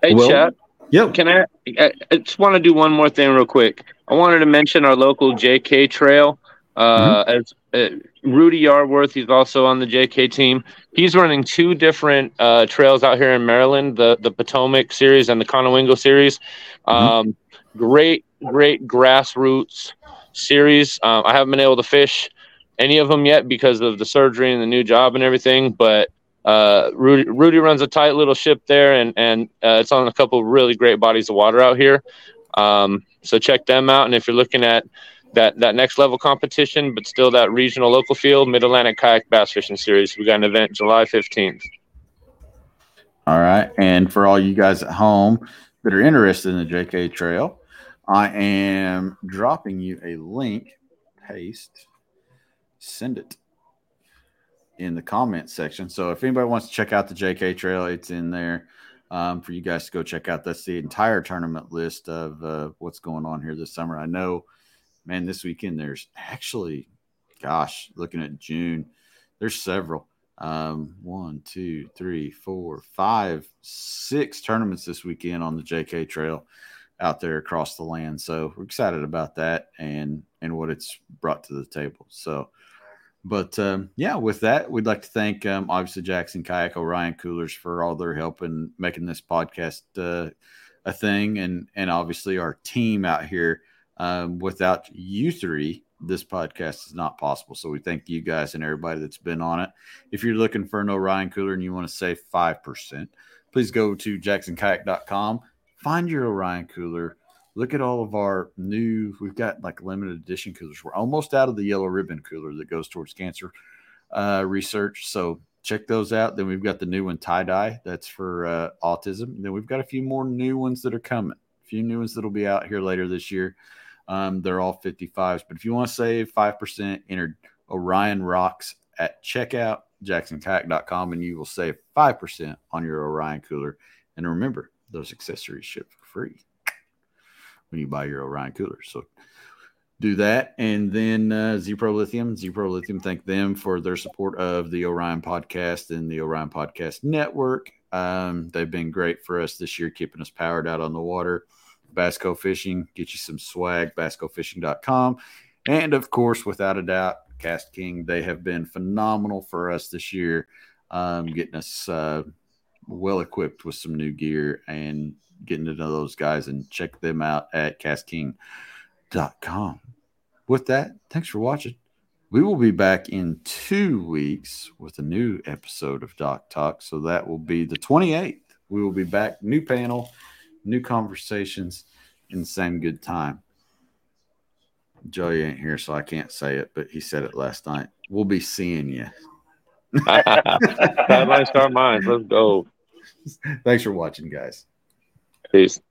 Hey, well, Chat. Yep. Can I? I just want to do one more thing real quick. I wanted to mention our local JK Trail. Uh, mm-hmm. As uh, Rudy Yarworth, he's also on the JK team. He's running two different uh, trails out here in Maryland: the the Potomac series and the Conowingo series. Mm-hmm. Um, great, great grassroots series. Um, I haven't been able to fish any of them yet because of the surgery and the new job and everything. But uh, Rudy, Rudy, runs a tight little ship there, and and uh, it's on a couple really great bodies of water out here. Um, so check them out. And if you're looking at that that next level competition, but still that regional local field, Mid Atlantic Kayak Bass Fishing Series, we got an event July 15th. All right, and for all you guys at home that are interested in the JK Trail, I am dropping you a link. Paste, send it in the comment section. So if anybody wants to check out the JK Trail, it's in there um, for you guys to go check out. That's the entire tournament list of uh, what's going on here this summer. I know, man, this weekend there's actually, gosh, looking at June, there's several. Um, one, two, three, four, five, six tournaments this weekend on the JK Trail out there across the land. So we're excited about that and and what it's brought to the table. So, but um, yeah, with that, we'd like to thank um, obviously Jackson Kayak Orion Coolers for all their help in making this podcast uh, a thing, and and obviously our team out here. Um, without you three, this podcast is not possible. So we thank you guys and everybody that's been on it. If you're looking for an Orion cooler and you want to save 5%, please go to jacksonkayak.com find your Orion cooler. Look at all of our new, we've got like limited edition coolers. We're almost out of the yellow ribbon cooler that goes towards cancer uh, research. So check those out. Then we've got the new one, tie dye, that's for uh, autism. And then we've got a few more new ones that are coming, a few new ones that'll be out here later this year. Um, they're all 55s. But if you want to save 5%, enter Orion Rocks at checkout, jacksonkayak.com, and you will save 5% on your Orion cooler. And remember, those accessories ship for free when you buy your Orion cooler. So do that. And then uh, Pro Lithium, Pro Lithium, thank them for their support of the Orion podcast and the Orion Podcast Network. Um, they've been great for us this year, keeping us powered out on the water. Basco Fishing, get you some swag, basscofishing.com. And of course, without a doubt, KastKing, they have been phenomenal for us this year, um, getting us uh, well equipped with some new gear and getting to know those guys and check them out at KastKing com. With that, thanks for watching. We will be back in two weeks with a new episode of Dock Talk. So that will be the 28th. We will be back, new panel, new conversations, in the same good time. Joey ain't here, so I can't say it, but he said it last night. We'll be seeing you. Sideline start mine. Let's go. Thanks for watching, guys. Peace.